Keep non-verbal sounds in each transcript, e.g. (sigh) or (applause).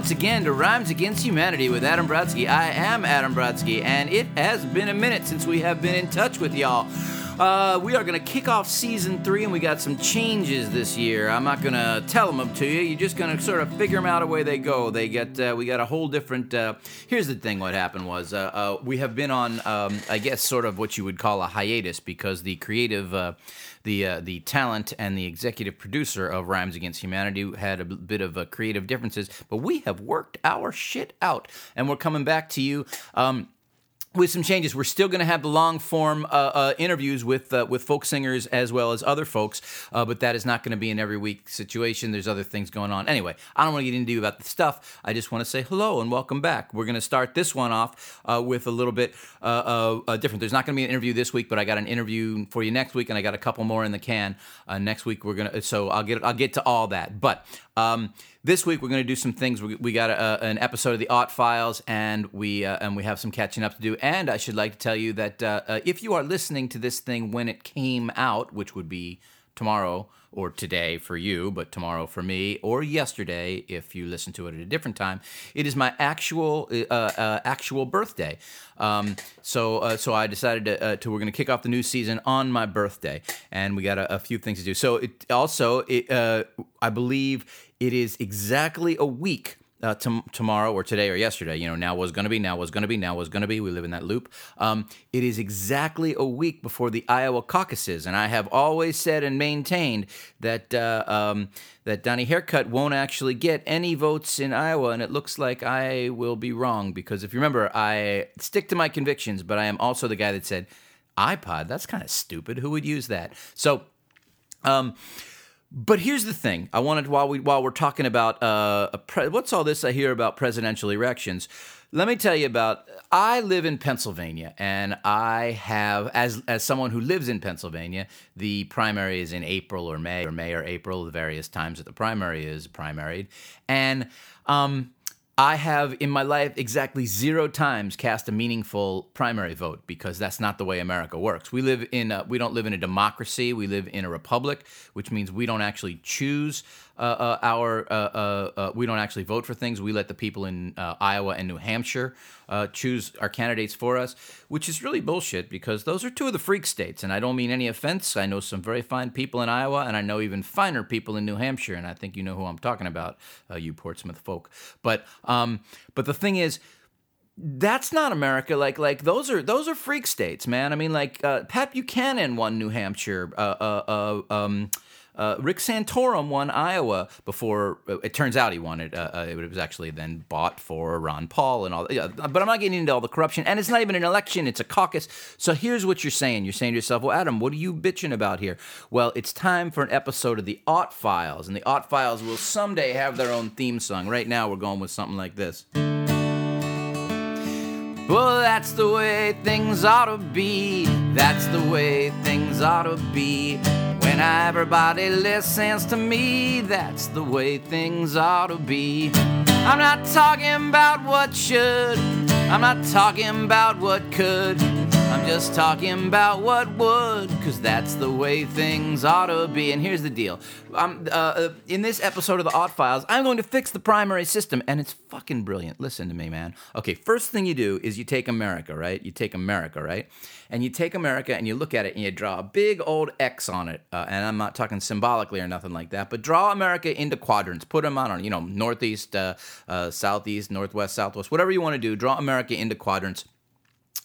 once again to Rhymes Against Humanity with Adam Brodsky. I am Adam Brodsky, and it has been a minute since we have been in touch with y'all. Uh, we are going to kick off season three, and we got some changes this year. I'm not going to tell them to you. You're just going to sort of figure them out away they go. They get uh, we got a whole different. Uh, here's the thing: what happened was uh, uh, we have been on, um, I guess, sort of what you would call a hiatus because the creative uh, the uh, the talent and the executive producer of Rhymes Against Humanity had a bit of creative differences, but we have worked our shit out, and we're coming back to you. Um, with some changes, we're still going to have the long form uh, uh, interviews with uh, with folk singers as well as other folks, uh, but that is not going to be an every week situation. There's other things going on. Anyway, I don't want to get into about the stuff. I just want to say hello and welcome back. We're going to start this one off uh, with a little bit uh, different. There's not going to be an interview this week, but I got an interview for you next week, and I got a couple more in the can next week. We're gonna so I'll get I'll get to all that, but. Um, this week we're going to do some things. We, we got a, an episode of the Ott Files, and we uh, and we have some catching up to do. And I should like to tell you that uh, uh, if you are listening to this thing when it came out, which would be tomorrow or today for you, but tomorrow for me, or yesterday if you listen to it at a different time, it is my actual uh, uh, actual birthday. Um, so uh, so I decided to, to we're going to kick off the new season on my birthday, and we got a, a few things to do. So it also it, I believe it is exactly a week uh, t- tomorrow or today or yesterday. You know, now was going to be, now was going to be, now was going to be. We live in that loop. Um, it is exactly a week before the Iowa caucuses, and I have always said and maintained that uh, um, that Donnie Haircut won't actually get any votes in Iowa, and it looks like I will be wrong because if you remember, I stick to my convictions, but I am also the guy that said iPod. That's kind of stupid. Who would use that? So. Um, but here's the thing: I wanted while we while we're talking about uh, pre- what's all this I hear about presidential elections. Let me tell you about. I live in Pennsylvania, and I have, as as someone who lives in Pennsylvania, the primary is in April or May or May or April, the various times that the primary is primaried, and um, I have in my life exactly zero times cast a meaningful primary vote because that's not the way America works. We live in a, we don't live in a democracy. We live in a republic, which means we don't actually choose uh, uh, our uh, uh, uh we don't actually vote for things. We let the people in uh, Iowa and New Hampshire choose our candidates for us, which is really bullshit because those are two of the freak states. And I don't mean any offense. I know some very fine people in Iowa, and I know even finer people in New Hampshire. And I think you know who I'm talking about, you Portsmouth folk. But um, but the thing is that's not America. Like like those are those are freak states, man. I mean, like uh, Pat Buchanan won New Hampshire. Uh, uh, uh um, uh, Rick Santorum won Iowa before uh, it turns out he won it. Uh, uh, it was actually then bought for Ron Paul and all. Yeah, but I'm not getting into all the corruption, and it's not even an election; it's a caucus. So here's what you're saying: You're saying to yourself, "Well, Adam, what are you bitching about here?" Well, it's time for an episode of the Ott Files, and the Ott Files will someday have their own theme song. Right now, we're going with something like this. Well, that's the way things ought to be. That's the way things ought to be. When everybody listens to me, that's the way things ought to be. I'm not talking about what should, I'm not talking about what could. I'm just talking about what would, because that's the way things ought to be. And here's the deal I'm, uh, uh, in this episode of the Odd Files, I'm going to fix the primary system, and it's fucking brilliant. Listen to me, man. Okay, first thing you do is you take America, right? You take America, right? And you take America and you look at it and you draw a big old X on it. Uh, and I'm not talking symbolically or nothing like that, but draw America into quadrants. Put them on, you know, northeast, uh, uh, southeast, northwest, southwest, whatever you want to do. Draw America into quadrants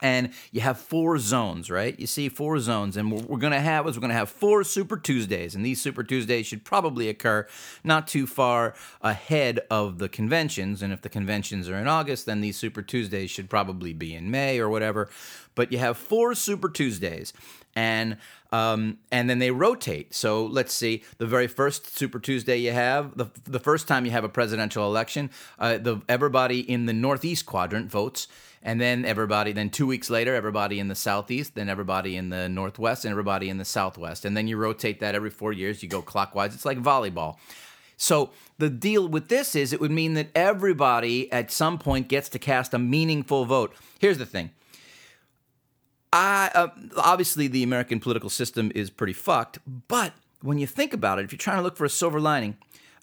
and you have four zones, right? You see four zones, and what we're going to have is we're going to have four Super Tuesdays, and these Super Tuesdays should probably occur not too far ahead of the conventions. And if the conventions are in August, then these Super Tuesdays should probably be in May or whatever. But you have four Super Tuesdays, and um, and then they rotate. So let's see, the very first Super Tuesday you have, the, the first time you have a presidential election, uh, the everybody in the Northeast quadrant votes and then everybody then two weeks later everybody in the southeast then everybody in the northwest and everybody in the southwest. And then you rotate that every four years you go clockwise. It's like volleyball. So the deal with this is it would mean that everybody at some point gets to cast a meaningful vote. Here's the thing I, uh, obviously the american political system is pretty fucked but when you think about it if you're trying to look for a silver lining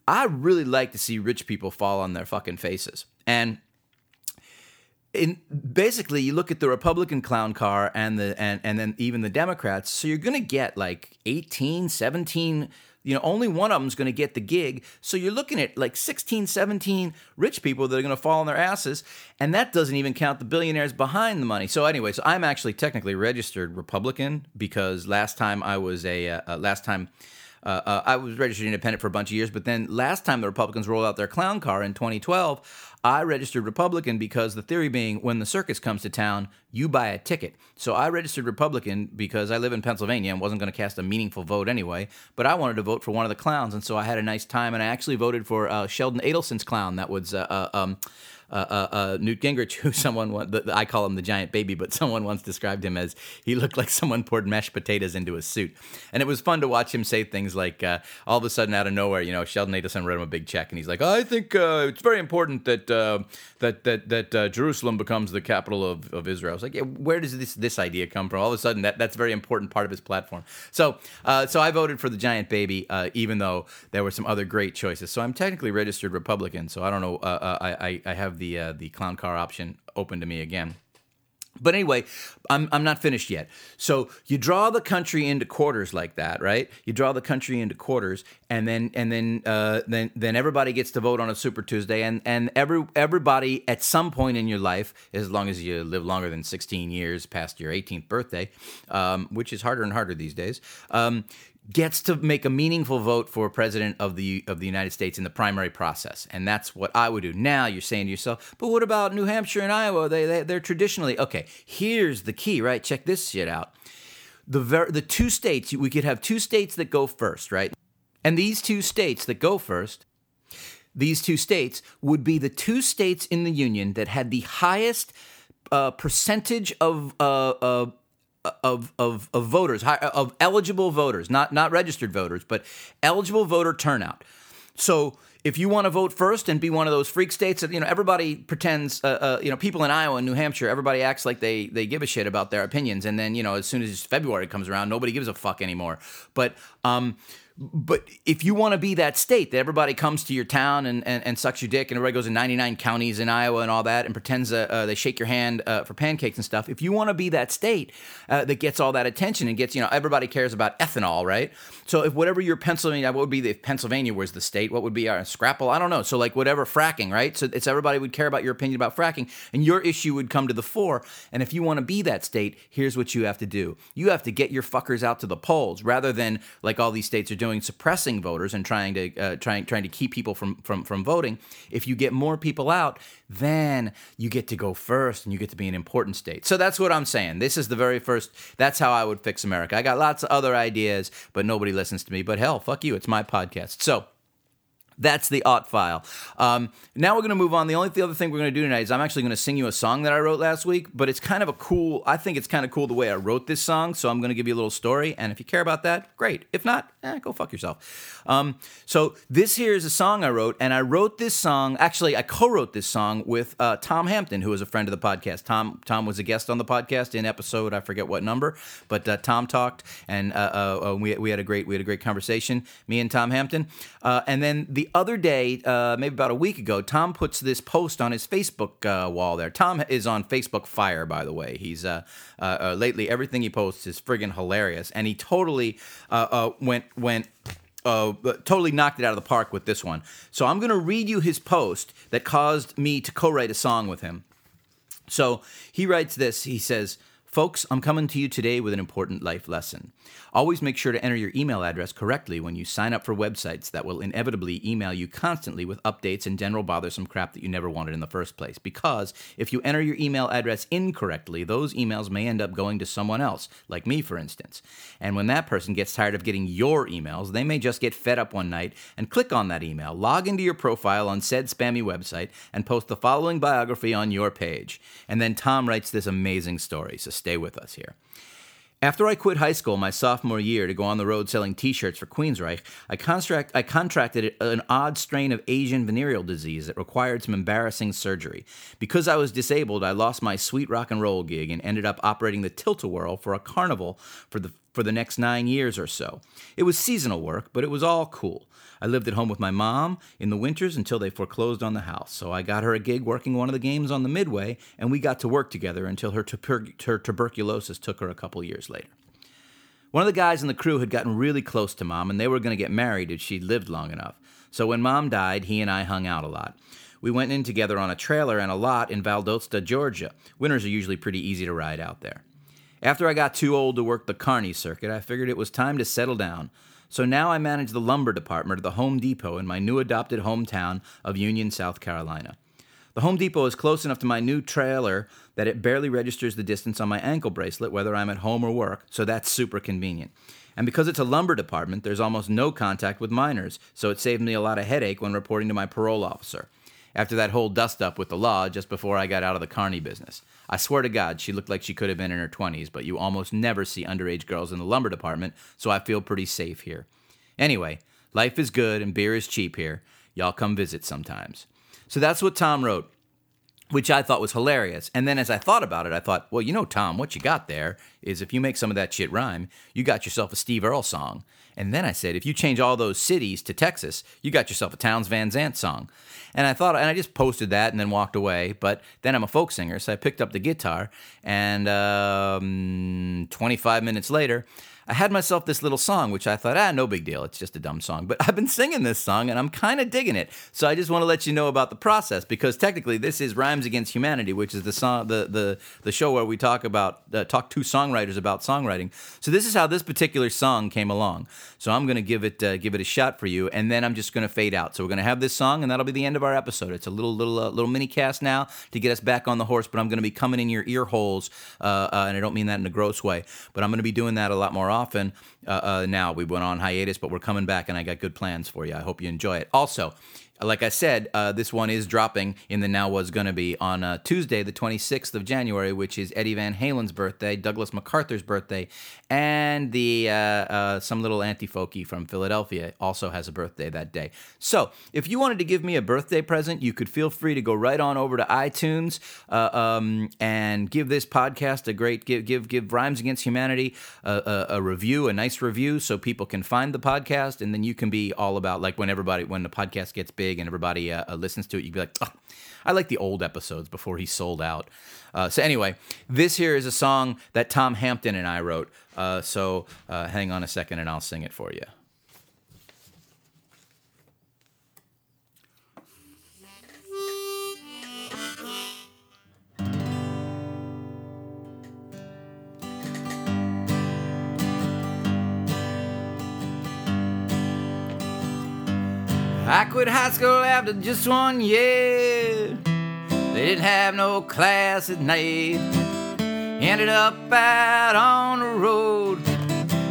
I really like to see rich people fall on their fucking faces. And in basically you look at the Republican clown car and the and, and then even the Democrats, so you're gonna get like 18, 17 you know, only one of them's going to get the gig. So you're looking at like 16, 17 rich people that are going to fall on their asses. And that doesn't even count the billionaires behind the money. So, anyway, so I'm actually technically registered Republican because last time I was a, uh, uh last time uh, uh, I was registered independent for a bunch of years, but then last time the Republicans rolled out their clown car in 2012, I registered Republican because the theory being when the circus comes to town, you buy a ticket. So I registered Republican because I live in Pennsylvania and wasn't going to cast a meaningful vote anyway, but I wanted to vote for one of the clowns, and so I had a nice time, and I actually voted for uh, Sheldon Adelson's clown that was. Uh, uh, um, uh, uh, uh, Newt Gingrich, who (laughs) someone the, I call him the giant baby, but someone once described him as he looked like someone poured mashed potatoes into a suit, and it was fun to watch him say things like uh, all of a sudden out of nowhere, you know, Sheldon Adelson wrote him a big check, and he's like, I think uh, it's very important that uh, that that that Jerusalem becomes the capital of, of Israel. I was like, yeah, where does this this idea come from? All of a sudden, that that's a very important part of his platform. So so I voted for the giant baby, even though there were some other great choices. So I'm technically registered Republican. So I don't know. I, I I have the uh, the clown car option open to me again. But anyway, I'm, I'm not finished yet. So you draw the country into quarters like that, right? You draw the country into quarters, and then and then uh, then then everybody gets to vote on a Super Tuesday, and and every everybody at some point in your life, as long as you live longer than 16 years past your 18th birthday, um, which is harder and harder these days, um, gets to make a meaningful vote for president of the of the United States in the primary process, and that's what I would do. Now you're saying to yourself, but what about New Hampshire and Iowa? They, they they're traditionally okay. Here's the key, right? Check this shit out. The ver- the two states we could have two states that go first, right? And these two states that go first, these two states would be the two states in the union that had the highest uh, percentage of uh, uh, of, of, of voters, of eligible voters, not, not registered voters, but eligible voter turnout. So if you want to vote first and be one of those freak states that you know everybody pretends uh, uh, you know people in Iowa and New Hampshire everybody acts like they they give a shit about their opinions and then you know as soon as February comes around nobody gives a fuck anymore but um but if you want to be that state that everybody comes to your town and, and, and, sucks your dick and everybody goes to 99 counties in Iowa and all that and pretends uh, uh, they shake your hand uh, for pancakes and stuff, if you want to be that state uh, that gets all that attention and gets, you know, everybody cares about ethanol, right? So if whatever your Pennsylvania, what would be the, if Pennsylvania was the state, what would be our scrapple? I don't know. So like whatever fracking, right? So it's everybody would care about your opinion about fracking and your issue would come to the fore. And if you want to be that state, here's what you have to do. You have to get your fuckers out to the polls rather than like all these states are doing doing suppressing voters and trying to uh, trying trying to keep people from from from voting. If you get more people out, then you get to go first and you get to be an important state. So that's what I'm saying. This is the very first. That's how I would fix America. I got lots of other ideas, but nobody listens to me. But hell, fuck you. It's my podcast. So. That's the Ott file. Um, now we're going to move on. The only the other thing we're going to do tonight is I'm actually going to sing you a song that I wrote last week, but it's kind of a cool. I think it's kind of cool the way I wrote this song. So I'm going to give you a little story, and if you care about that, great. If not, eh, go fuck yourself. Um, so this here is a song I wrote, and I wrote this song. Actually, I co-wrote this song with uh, Tom Hampton, who is a friend of the podcast. Tom Tom was a guest on the podcast in episode I forget what number, but uh, Tom talked, and uh, uh, uh, we we had a great we had a great conversation. Me and Tom Hampton, and then the other day, uh, maybe about a week ago, Tom puts this post on his Facebook uh, wall there. Tom is on Facebook Fire, by the way. He's uh, uh, uh lately everything he posts is friggin' hilarious, and he totally uh, went went. Uh totally knocked it out of the park with this one. So I'm going to read you his post that caused me to co-write a song with him. So he writes this. He says, Folks, I'm coming to you today with an important life lesson. Always make sure to enter your email address correctly when you sign up for websites that will inevitably email you constantly with updates and general bothersome crap that you never wanted in the first place. Because if you enter your email address incorrectly, those emails may end up going to someone else, like me, for instance. And when that person gets tired of getting your emails, they may just get fed up one night and click on that email, log into your profile on said spammy website, and post the following biography on your page. And then Tom writes this amazing story. So stay with us here. After I quit high school my sophomore year to go on the road selling t shirts for Queensryche, I, contract, I contracted an odd strain of Asian venereal disease that required some embarrassing surgery. Because I was disabled, I lost my sweet rock and roll gig and ended up operating the tilt a whirl for a carnival for the for the next nine years or so. It was seasonal work, but it was all cool. I lived at home with my mom in the winters until they foreclosed on the house, so I got her a gig working one of the games on the Midway, and we got to work together until her, tuber- her tuberculosis took her a couple years later. One of the guys in the crew had gotten really close to mom, and they were going to get married if she'd lived long enough. So when mom died, he and I hung out a lot. We went in together on a trailer and a lot in Valdosta, Georgia. Winters are usually pretty easy to ride out there. After I got too old to work the carny circuit, I figured it was time to settle down. So now I manage the lumber department of the Home Depot in my new adopted hometown of Union, South Carolina. The Home Depot is close enough to my new trailer that it barely registers the distance on my ankle bracelet whether I'm at home or work, so that's super convenient. And because it's a lumber department, there's almost no contact with minors, so it saved me a lot of headache when reporting to my parole officer. After that whole dust up with the law just before I got out of the carny business. I swear to God, she looked like she could have been in her 20s, but you almost never see underage girls in the lumber department, so I feel pretty safe here. Anyway, life is good and beer is cheap here. Y'all come visit sometimes. So that's what Tom wrote which I thought was hilarious. And then as I thought about it, I thought, well, you know, Tom, what you got there is if you make some of that shit rhyme, you got yourself a Steve Earle song. And then I said, if you change all those cities to Texas, you got yourself a Townes Van Zandt song. And I thought, and I just posted that and then walked away. But then I'm a folk singer, so I picked up the guitar, and um, 25 minutes later, I had myself this little song, which I thought, ah, no big deal. It's just a dumb song. But (laughs) I've been singing this song and I'm kind of digging it. So I just want to let you know about the process because technically this is Rhymes Against Humanity, which is the song, the the the show where we talk about uh, talk to songwriters about songwriting. So this is how this particular song came along. So I'm going to give it uh, give it a shot for you, and then I'm just going to fade out. So we're going to have this song, and that'll be the end of our episode. It's a little little uh, little mini cast now to get us back on the horse, but I'm going to be coming in your ear holes, uh, uh, and I don't mean that in a gross way, but I'm going to be doing that a lot more often uh, uh, now. We went on hiatus, but we're coming back, and I got good plans for you. I hope you enjoy it. Also, like I said, uh, this one is dropping in the Now Was Gonna Be on uh, Tuesday, the 26th of January, which is Eddie Van Halen's birthday, Douglas MacArthur's birthday, and the uh, uh some little anti folky from Philadelphia also has a birthday that day. So, if you wanted to give me a birthday present, you could feel free to go right on over to iTunes uh, um, and give this podcast a great give give give Rhymes Against Humanity a, a, a review, a nice review, so people can find the podcast, and then you can be all about like when everybody when the podcast gets big big and everybody uh, uh, listens to it, you'd be like, oh, I like the old episodes before he sold out. Uh, so anyway, this here is a song that Tom Hampton and I wrote. Uh, so uh, hang on a second and I'll sing it for you. I quit high school after just one year. They didn't have no class at night. Ended up out on the road,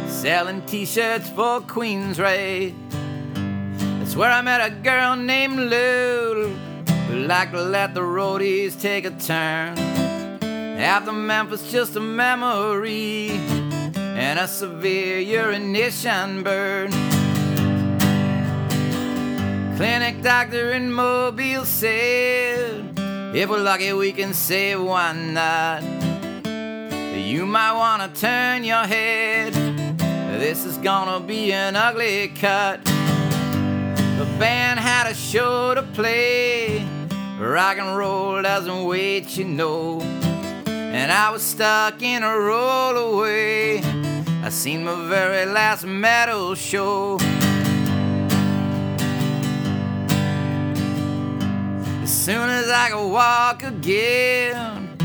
selling t-shirts for Queensrÿche. That's where I met a girl named Lou, who liked to let the roadies take a turn. After Memphis, just a memory and a severe urination burn. Clinic doctor in Mobile said, if we're lucky, we can save one night. You might want to turn your head. This is gonna be an ugly cut. The band had a show to play. Rock and roll doesn't wait, you know. And I was stuck in a rollaway. I seen my very last metal show. Soon as I could walk again,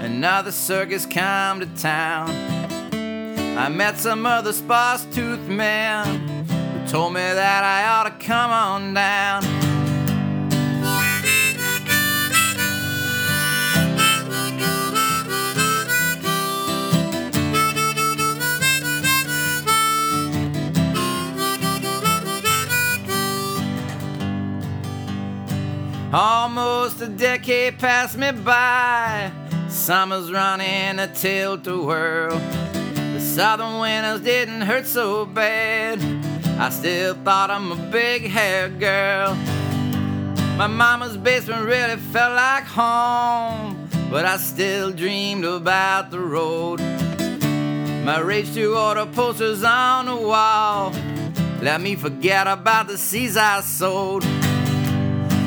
another circus come to town. I met some other sparse toothed man who told me that I ought to come on down. Almost a decade passed me by. Summer's running a tilt the whirl. The southern winters didn't hurt so bad. I still thought I'm a big hair girl. My mama's basement really felt like home, but I still dreamed about the road. My rage to order posters on the wall. Let me forget about the seas I sowed.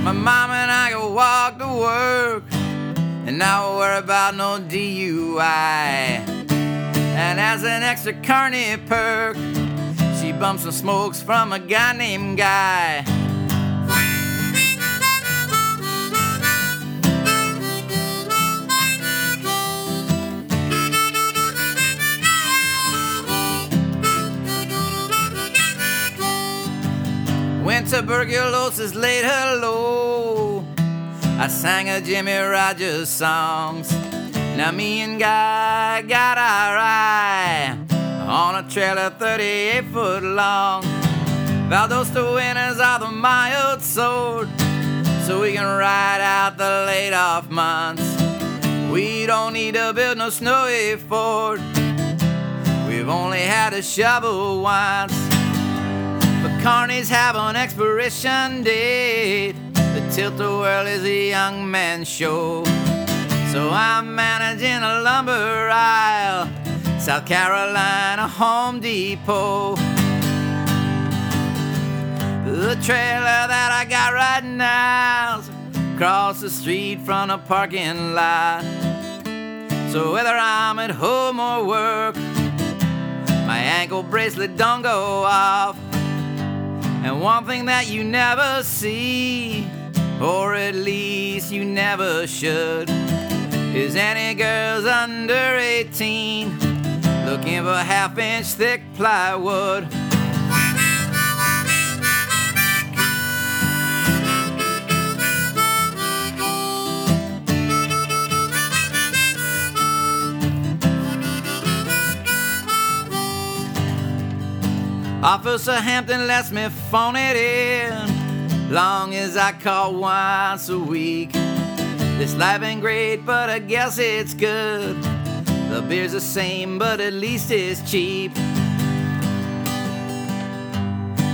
My mom and I go walk to work, and now worry about no DUI. And as an extra carny perk, she bumps some smokes from a guy named Guy. When tuberculosis laid her low, I sang a Jimmie Rodgers songs. Now me and Guy got our eye on a trailer 38 foot long. Valdosta winners are the mild sword, so we can ride out the laid off months. We don't need to build no snowy fort. We've only had a shovel once. Carnies have an expiration date. The tilt the world is a young man's show. So I'm managing a lumber aisle, South Carolina Home Depot. The trailer that I got right now's across the street from a parking lot. So whether I'm at home or work, my ankle bracelet don't go off. And one thing that you never see, or at least you never should, is any girls under 18 looking for half inch thick plywood. Officer Hampton lets me phone it in, long as I call once a week. This life ain't great, but I guess it's good. The beer's the same, but at least it's cheap.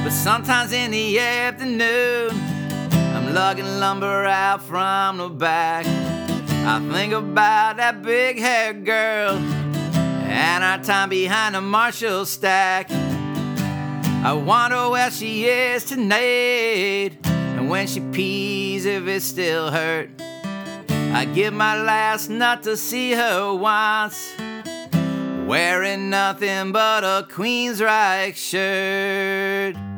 But sometimes in the afternoon, I'm lugging lumber out from the back. I think about that big haired girl and our time behind the Marshall stack. I wonder where she is tonight, and when she pees, if it still hurt. I give my last not to see her once, wearing nothing but a Queensryche shirt.